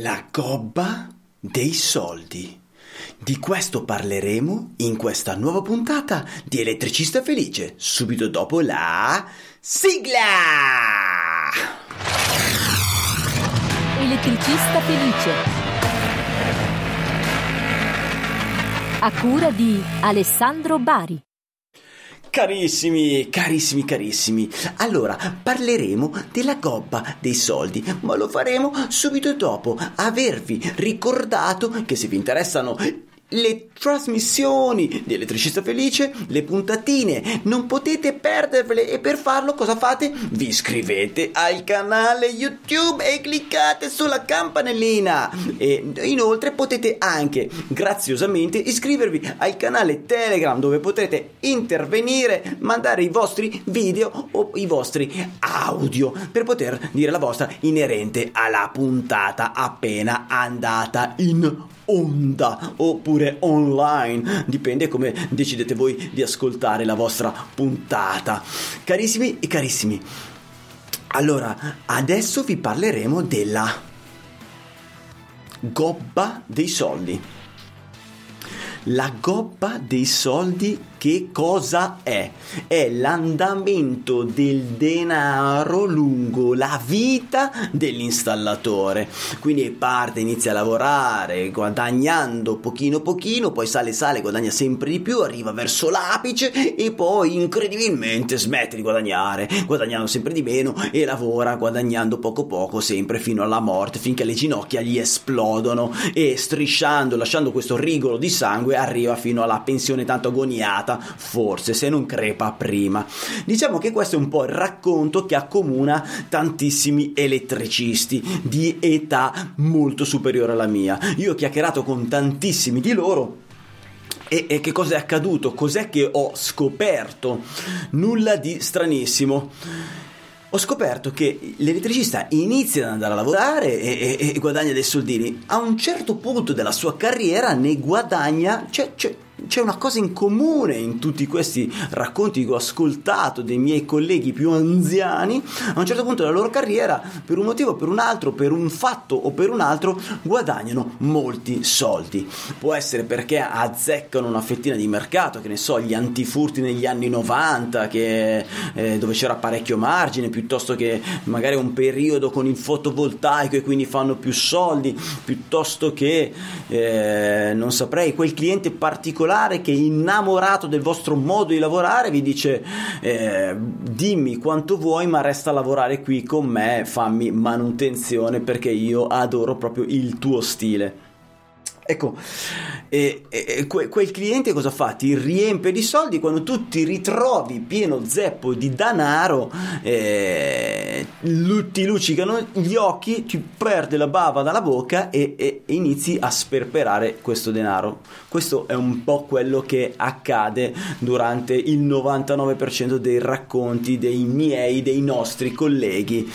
La gobba dei soldi. Di questo parleremo in questa nuova puntata di Elettricista Felice, subito dopo la sigla! Elettricista Felice. A cura di Alessandro Bari. Carissimi, carissimi, carissimi. Allora, parleremo della gobba dei soldi, ma lo faremo subito dopo avervi ricordato che se vi interessano le trasmissioni di Elettricista Felice, le puntatine, non potete perdervele e per farlo cosa fate? Vi iscrivete al canale YouTube e cliccate sulla campanellina e inoltre potete anche graziosamente iscrivervi al canale Telegram dove potrete intervenire, mandare i vostri video o i vostri audio per poter dire la vostra inerente alla puntata appena andata in onda oppure online, dipende come decidete voi di ascoltare la vostra puntata. Carissimi e carissimi, allora adesso vi parleremo della gobba dei soldi. La gobba dei soldi che cosa è? È l'andamento del denaro lungo la vita dell'installatore. Quindi parte, inizia a lavorare, guadagnando pochino pochino, poi sale sale, guadagna sempre di più, arriva verso l'apice e poi incredibilmente smette di guadagnare, guadagnando sempre di meno e lavora guadagnando poco poco sempre fino alla morte, finché le ginocchia gli esplodono e strisciando, lasciando questo rigolo di sangue, arriva fino alla pensione tanto agoniata forse se non crepa prima. Diciamo che questo è un po' il racconto che accomuna tantissimi elettricisti di età molto superiore alla mia. Io ho chiacchierato con tantissimi di loro e, e, che cosa è accaduto? Cos'è che ho scoperto? Nulla di stranissimo. Ho scoperto che l'elettricista inizia ad andare a lavorare e, e, e, guadagna dei soldini. A un certo punto della sua carriera ne guadagna. Cioè, cioè, c'è una cosa in comune in tutti questi racconti che ho ascoltato dei miei colleghi più anziani, a un certo punto della loro carriera, per un motivo o per un altro, per un fatto o per un altro, guadagnano molti soldi. Può essere perché azzeccano una fettina di mercato, che ne so, gli antifurti negli anni 90, che, eh, dove c'era parecchio margine, piuttosto che magari un periodo con il fotovoltaico e quindi fanno più soldi, piuttosto che, eh, non saprei, quel cliente particolare particolare che innamorato del vostro modo di lavorare vi dice eh, dimmi quanto vuoi ma resta a lavorare qui con me, fammi manutenzione perché io adoro proprio il tuo stile. Ecco, e, e, que, quel cliente cosa fa? Ti riempie di soldi quando tu ti ritrovi pieno zeppo di denaro, eh, ti luccicano gli occhi, ti perde la bava dalla bocca e, e, inizi a sperperare questo denaro. Questo è un po' quello che accade durante il 99% dei racconti dei miei, dei nostri colleghi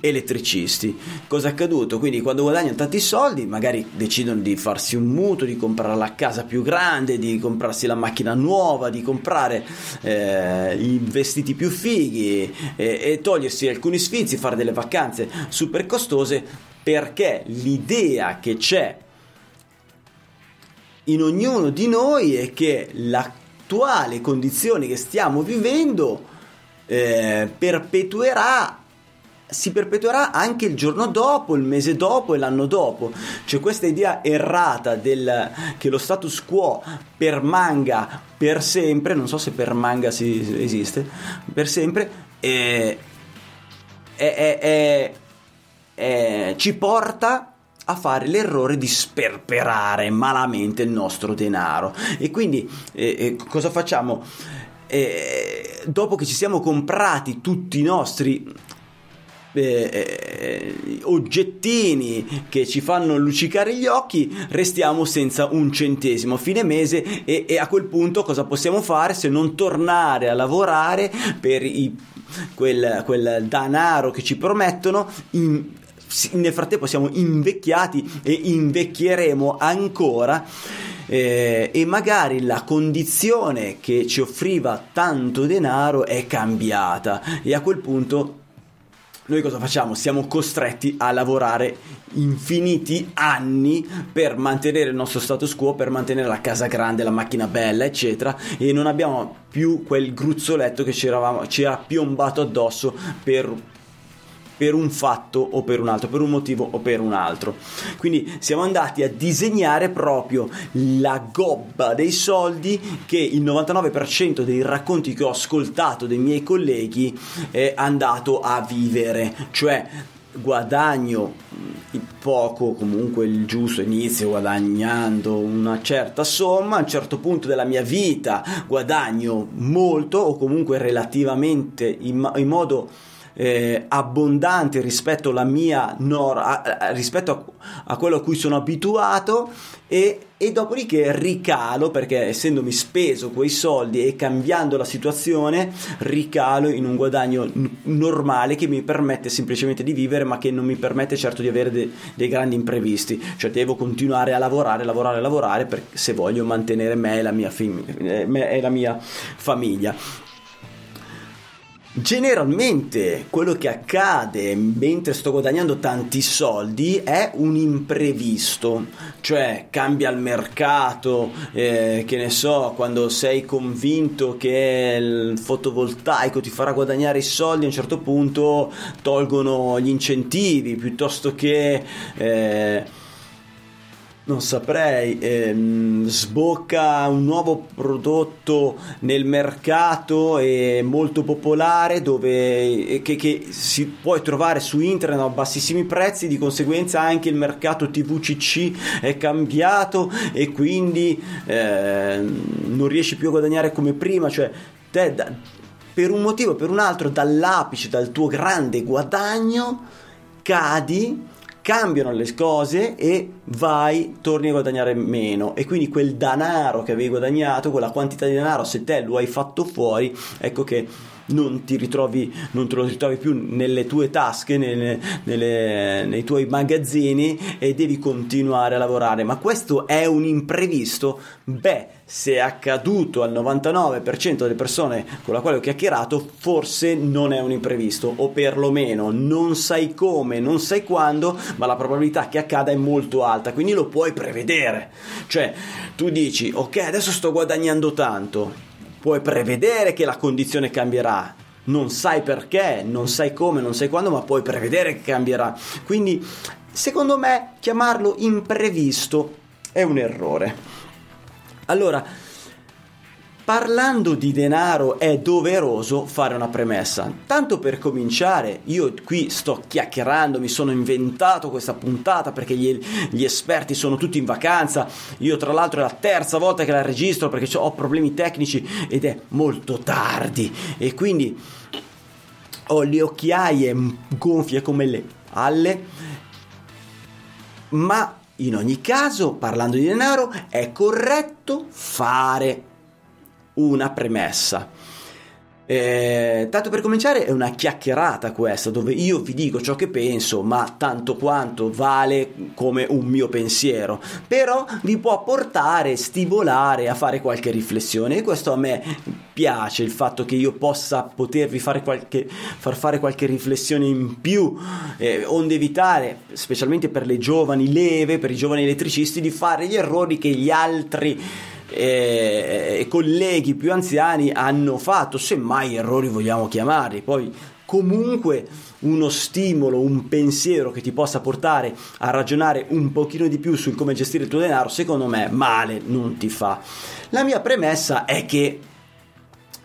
elettricisti. Cosa è accaduto? Quindi quando guadagnano tanti soldi, magari decidono di farsi comprarsi un mutuo, di comprare la casa più grande, di comprarsi la macchina nuova, di comprare eh, i vestiti più fighi e, e togliersi alcuni sfizi, fare delle vacanze super costose perché l'idea che c'è in ognuno di noi è che l'attuale condizione che stiamo vivendo eh, perpetuerà si perpetuerà anche il giorno dopo, il mese dopo e l'anno dopo. C'è questa idea errata del, che lo status quo permanga per sempre, non so se permanga si, esiste, per sempre, e, e, e, ci porta a fare l'errore di sperperare malamente il nostro denaro. E quindi eh, cosa facciamo? Eh, dopo che ci siamo comprati tutti i nostri eh, eh, oggettini che ci fanno luccicare gli occhi, restiamo senza un centesimo. Fine mese e, e a quel punto cosa possiamo fare se non tornare a lavorare per i, quel, quel denaro che ci promettono? In, nel frattempo siamo invecchiati e invecchieremo ancora eh, e magari la condizione che ci offriva tanto denaro è cambiata e a quel punto noi cosa facciamo? Siamo costretti a lavorare infiniti anni per mantenere il nostro status quo, per mantenere la casa grande, la macchina bella, eccetera, e non abbiamo più quel gruzzoletto che ci, era piombato addosso per per un fatto o per un altro, per un motivo o per un altro. Quindi siamo andati a disegnare proprio la gobba dei soldi che il 99% dei racconti che ho ascoltato dei miei colleghi è andato a vivere, cioè guadagno poco, comunque il giusto inizio guadagnando una certa somma, a un certo punto della mia vita guadagno molto o comunque relativamente in, in modo eh, abbondante rispetto alla mia nor- a, a, rispetto a, a, quello a cui sono abituato e, e dopodiché ricalo perché essendomi speso quei soldi e cambiando la situazione ricalo in un guadagno n- normale che mi permette semplicemente di vivere ma che non mi permette certo di avere de- dei grandi imprevisti. Cioè devo continuare a lavorare lavorare lavorare per, se voglio mantenere me e la mia, fam- eh, me e la mia famiglia Generalmente quello che accade mentre sto guadagnando tanti soldi è un imprevisto, cioè cambia il mercato, eh, che ne so, quando sei convinto che il fotovoltaico ti farà guadagnare i soldi, a un certo punto tolgono gli incentivi piuttosto che... Eh, non saprei, ehm, sbocca un nuovo prodotto nel mercato e molto popolare dove, che, che, si può trovare su internet a bassissimi prezzi, di conseguenza anche il mercato TVCC è cambiato e quindi eh, non riesci più a guadagnare come prima, cioè te da, per un motivo o per un altro dall'apice, dal tuo grande guadagno cadi cambiano le cose e vai, torni a guadagnare meno. E quindi quel denaro che avevi guadagnato, quella quantità di denaro, se te lo hai fatto fuori, ecco che non ti ritrovi, non te lo ritrovi più nelle tue tasche, nelle, nelle, nei tuoi magazzini e devi continuare a lavorare. Ma questo è un imprevisto? Beh, se è accaduto al 99% delle persone con la quale ho chiacchierato, forse non è un imprevisto, o perlomeno non sai come, non sai quando, ma la probabilità che accada è molto alta, quindi lo puoi prevedere. Cioè, tu dici, ok, adesso sto guadagnando tanto, puoi prevedere che la condizione cambierà. Non sai perché, non sai come, non sai quando, ma puoi prevedere che cambierà. Quindi, secondo me, chiamarlo imprevisto è un errore. Allora, Parlando di denaro è doveroso fare una premessa. Tanto per cominciare, io qui sto chiacchierando, mi sono inventato questa puntata perché gli, gli esperti sono tutti in vacanza. Io tra l'altro è la terza volta che la registro perché ho problemi tecnici ed è molto tardi e quindi ho le occhiaie gonfie come le alle. Ma in ogni caso, parlando di denaro, è corretto fare una premessa. Eh, tanto per cominciare è una chiacchierata questa dove io vi dico ciò che penso ma tanto quanto vale come un mio pensiero però vi può portare, stimolare a fare qualche riflessione e questo a me piace il fatto che io possa potervi fare qualche, far fare qualche riflessione in più eh, onde evitare specialmente per le giovani leve per i giovani elettricisti di fare gli errori che gli altri e, e colleghi più anziani hanno fatto, semmai errori vogliamo chiamarli, poi comunque uno stimolo, un pensiero che ti possa portare a ragionare un pochino di più sul come gestire il tuo denaro, secondo me male non ti fa. La mia premessa è che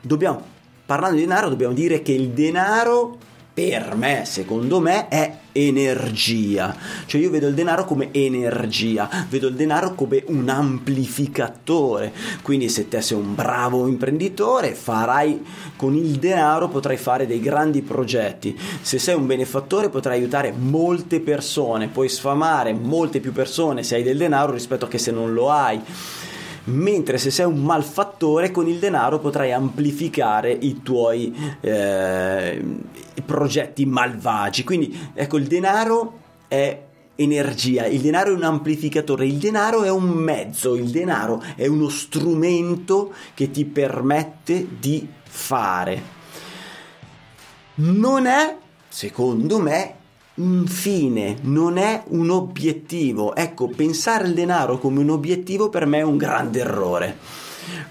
dobbiamo, parlando di denaro, dobbiamo dire che il denaro per me, secondo me, è energia. Cioè io vedo il denaro come energia, vedo il denaro come un amplificatore. Quindi se te sei un bravo imprenditore, farai con il denaro potrai fare dei grandi progetti. Se sei un benefattore potrai aiutare molte persone, puoi sfamare molte più persone se hai del denaro rispetto a che se non lo hai mentre se sei un malfattore con il denaro potrai amplificare i tuoi eh, progetti malvagi. Quindi ecco, il denaro è energia, il denaro è un amplificatore, il denaro è un mezzo, il denaro è uno strumento che ti permette di fare. Non è secondo me, un fine, non è un obiettivo. Ecco, pensare al denaro come un obiettivo per me è un grande errore,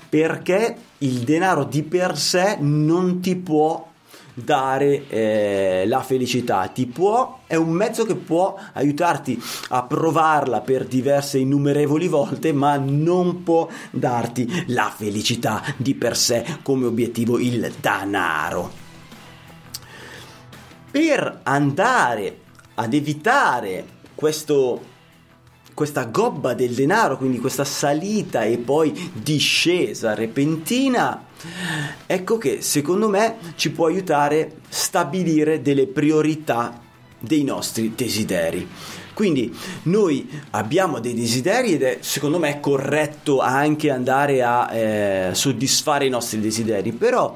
perché il denaro di per sé non ti può dare eh, la felicità ti può è un mezzo che può aiutarti a provarla per diverse innumerevoli volte ma non può darti la felicità di per sé come obiettivo il denaro per andare ad evitare questo questa gobba del denaro, quindi questa salita e poi discesa repentina, ecco che secondo me ci può aiutare a stabilire delle priorità dei nostri desideri. Quindi noi abbiamo dei desideri ed è secondo me corretto anche andare a eh, soddisfare i nostri desideri, però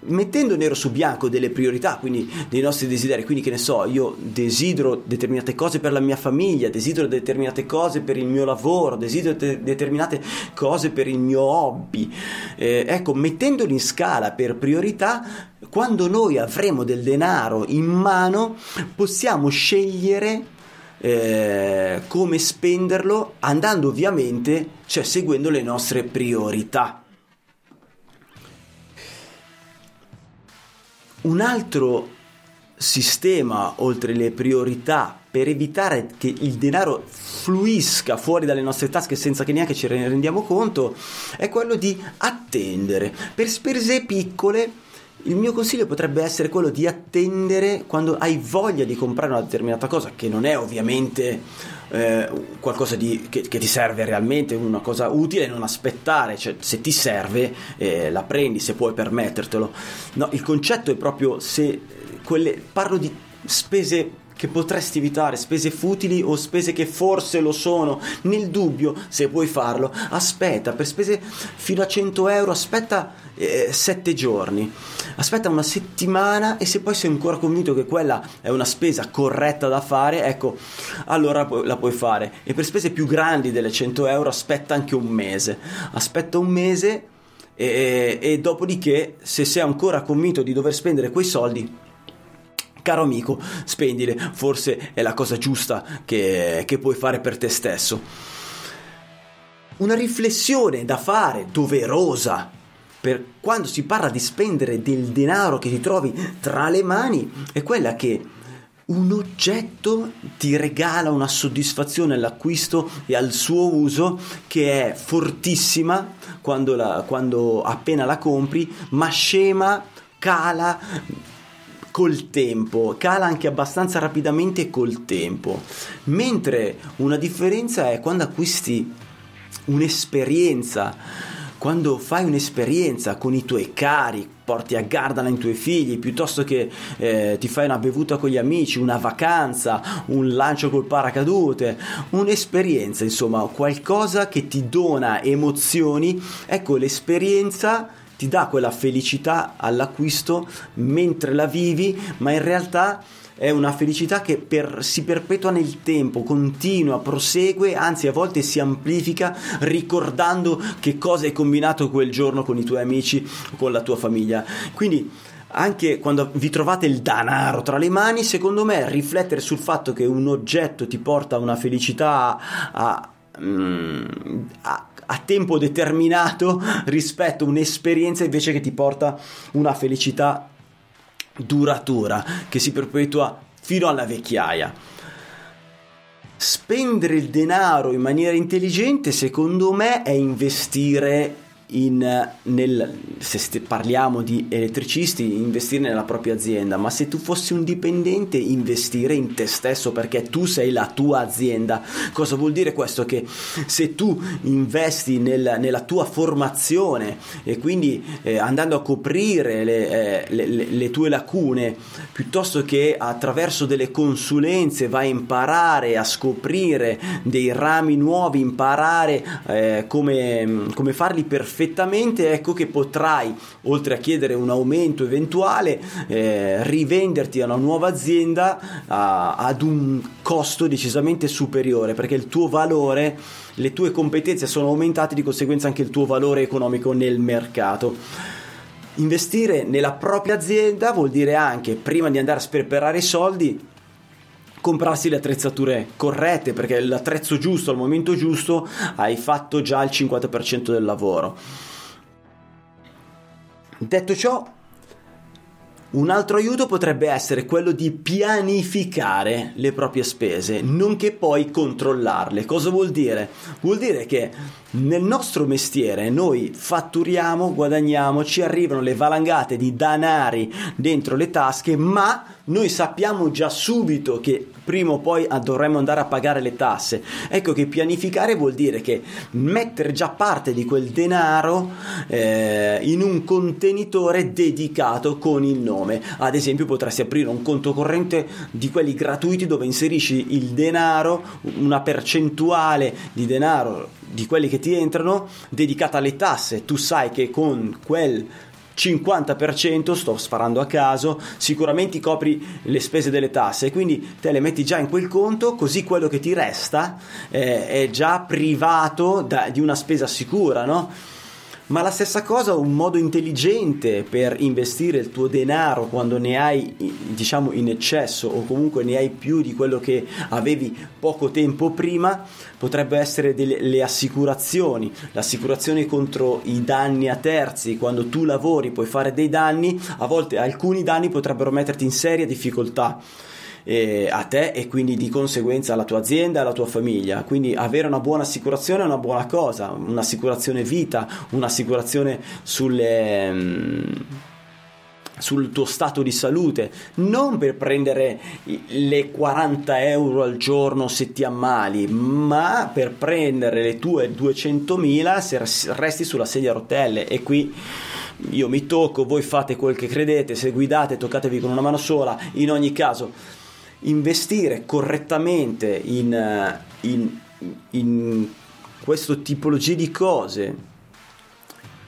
mettendo nero su bianco delle priorità, quindi dei nostri desideri, quindi che ne so, io desidero determinate cose per la mia famiglia, desidero determinate cose per il mio lavoro, desidero de- determinate cose per il mio hobby. Eh, ecco, mettendoli in scala per priorità, quando noi avremo del denaro in mano, possiamo scegliere eh, come spenderlo andando ovviamente, cioè seguendo le nostre priorità. Un altro sistema, oltre le priorità, per evitare che il denaro fluisca fuori dalle nostre tasche senza che neanche ce ne rendiamo conto, è quello di attendere. Per spese piccole, il mio consiglio potrebbe essere quello di attendere quando hai voglia di comprare una determinata cosa, che non è ovviamente eh, qualcosa di, che, che, ti serve realmente, una cosa utile, non aspettare, cioè se ti serve eh, la prendi se puoi permettertelo. No, il concetto è proprio se quelle, parlo di spese che potresti evitare, spese futili o spese che forse lo sono. Nel dubbio, se puoi farlo, aspetta, per spese fino a 100 euro, aspetta 7 eh, giorni, aspetta una settimana e se poi sei ancora convinto che quella è una spesa corretta da fare, ecco, allora la puoi fare. E per spese più grandi delle 100 euro, aspetta anche un mese. Aspetta un mese. E, e, dopodiché, se sei ancora convinto di dover spendere quei soldi, caro amico, spendile, forse è la cosa giusta che, che puoi fare per te stesso. Una riflessione da fare, doverosa, per quando si parla di spendere del denaro che ti trovi tra le mani, è quella che un oggetto ti regala una soddisfazione all'acquisto e al suo uso che è fortissima quando, la, quando appena la compri, ma scema, cala col tempo, cala anche abbastanza rapidamente col tempo. Mentre una differenza è quando acquisti un'esperienza, quando fai un'esperienza con i tuoi cari, porti a Gardana i tuoi figli, piuttosto che eh, ti fai una bevuta con gli amici, una vacanza, un lancio col paracadute, un'esperienza, insomma, qualcosa che ti dona emozioni, ecco l'esperienza ti dà quella felicità all'acquisto mentre la vivi, ma in realtà è una felicità che per, si perpetua nel tempo, continua, prosegue, anzi a volte si amplifica ricordando che cosa hai combinato quel giorno con i tuoi amici o con la tua famiglia. Quindi anche quando vi trovate il denaro tra le mani, secondo me riflettere sul fatto che un oggetto ti porta una felicità a, a, mm, a a tempo determinato rispetto a un'esperienza invece che ti porta una felicità duratura che si perpetua fino alla vecchiaia. Spendere il denaro in maniera intelligente, secondo me, è investire in, nel, se parliamo di elettricisti, investire nella propria azienda, ma se tu fossi un dipendente, investire in te stesso perché tu sei la tua azienda. Cosa vuol dire questo? Che se tu investi nel, nella tua formazione e quindi eh, andando a coprire le, eh, le, le, tue lacune, piuttosto che attraverso delle consulenze vai a imparare a scoprire dei rami nuovi, imparare eh, come, come farli perfettamente perfettamente, ecco che potrai, oltre a chiedere un aumento eventuale, eh, rivenderti a una nuova azienda a, ad un costo decisamente superiore, perché il tuo valore, le tue competenze sono aumentate, di conseguenza anche il tuo valore economico nel mercato. Investire nella propria azienda vuol dire anche, prima di andare a sperperare i soldi, comprarsi le attrezzature corrette perché l'attrezzo giusto al momento giusto hai fatto già il 50% del lavoro. Detto ciò, un altro aiuto potrebbe essere quello di pianificare le proprie spese, nonché poi controllarle. Cosa vuol dire? Vuol dire che nel nostro mestiere noi fatturiamo, guadagniamo, ci arrivano le valangate di danari dentro le tasche, ma noi sappiamo già subito che prima o poi dovremmo andare a pagare le tasse. Ecco che pianificare vuol dire che mettere già parte di quel denaro eh, in un contenitore dedicato con il nome. Ad esempio potresti aprire un conto corrente di quelli gratuiti dove inserisci il denaro, una percentuale di denaro di quelli che ti entrano dedicata alle tasse. Tu sai che con quel 50%, sto sparando a caso, sicuramente copri le spese delle tasse, quindi te le metti già in quel conto, così quello che ti resta eh, è già privato da, di una spesa sicura, no? Ma la stessa cosa, un modo intelligente per investire il tuo denaro quando ne hai, diciamo, in eccesso o comunque ne hai più di quello che avevi poco tempo prima, potrebbe essere delle, le assicurazioni, l'assicurazione contro i danni a terzi, quando tu lavori puoi fare dei danni, a volte alcuni danni potrebbero metterti in seria difficoltà eh, a te e quindi di conseguenza alla tua azienda e alla tua famiglia. Quindi avere una buona assicurazione è una buona cosa, un'assicurazione vita, un'assicurazione sulle... Mm, sul tuo stato di salute, non per prendere le 40 euro al giorno se ti ammali, ma per prendere le tue 200.000 se resti sulla sedia a rotelle. E qui io mi tocco, voi fate quel che credete, se guidate toccatevi con una mano sola, in ogni caso investire correttamente in, eh, in, in questo tipologia di cose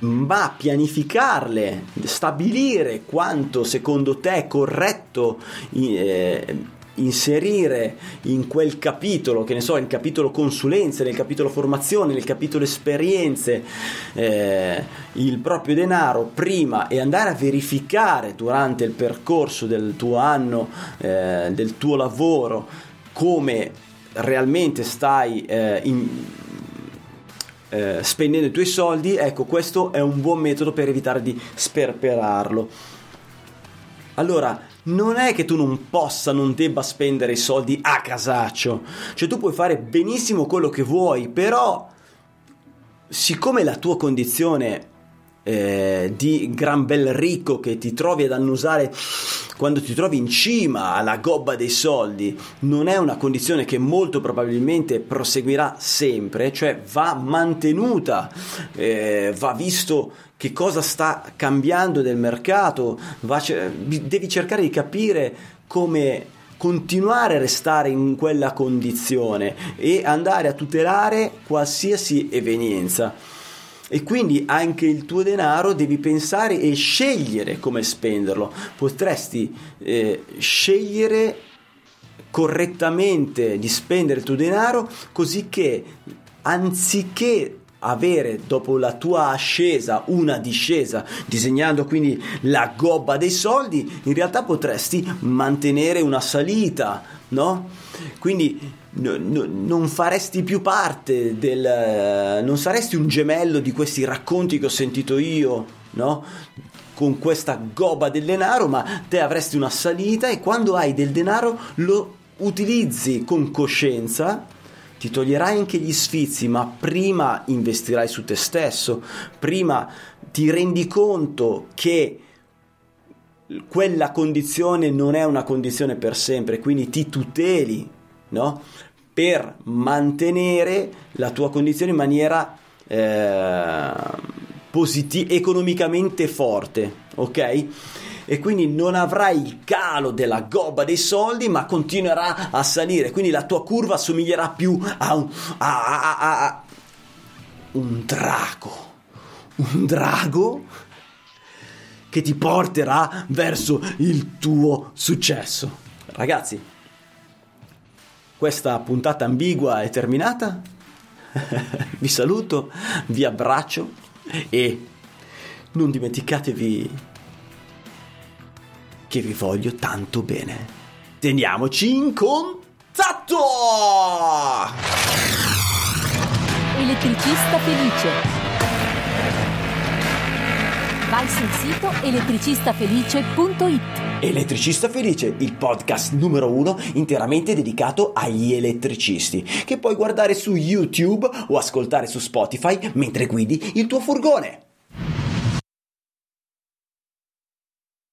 ma pianificarle, stabilire quanto secondo te è corretto eh, inserire in quel capitolo, che ne so, nel capitolo consulenze, nel capitolo formazione, nel capitolo esperienze, eh, il proprio denaro prima e andare a verificare durante il percorso del tuo anno, eh, del tuo lavoro, come realmente stai eh, in, eh, spendendo i tuoi soldi, ecco questo è un buon metodo per evitare di sperperarlo. Allora, non è che tu non possa, non debba spendere i soldi a casaccio. Cioè tu puoi fare benissimo quello che vuoi, però siccome la tua condizione eh, di gran bel ricco che ti trovi ad annusare quando ti trovi in cima alla gobba dei soldi non è una condizione che molto probabilmente proseguirà sempre, cioè va mantenuta, eh, va visto che cosa sta cambiando del mercato, va, devi cercare di capire come continuare a restare in quella condizione e andare a tutelare qualsiasi evenienza e quindi anche il tuo denaro devi pensare e scegliere come spenderlo. Potresti eh, scegliere correttamente di spendere il tuo denaro così che anziché avere dopo la tua ascesa una discesa, disegnando quindi la gobba dei soldi, in realtà potresti mantenere una salita, no? Quindi no, no, non faresti più parte del... non saresti un gemello di questi racconti che ho sentito io, no? Con questa gobba del denaro, ma te avresti una salita e quando hai del denaro lo utilizzi con coscienza ti toglierai anche gli sfizi, ma prima investirai su te stesso, prima ti rendi conto che quella condizione non è una condizione per sempre, quindi ti tuteli, no? Per mantenere la tua condizione in maniera eh, positiva, economicamente forte, ok? e quindi non avrai il calo della gobba dei soldi ma continuerà a salire quindi la tua curva somiglierà più a un, a, a, a, un drago un drago che ti porterà verso il tuo successo ragazzi questa puntata ambigua è terminata vi saluto vi abbraccio e non dimenticatevi che vi voglio tanto bene. Teniamoci in contatto! Elettricista felice. Vai sul sito elettricistafelice.it. Elettricista Felice, il podcast numero uno interamente dedicato agli elettricisti, che puoi guardare su YouTube o ascoltare su Spotify mentre guidi il tuo furgone.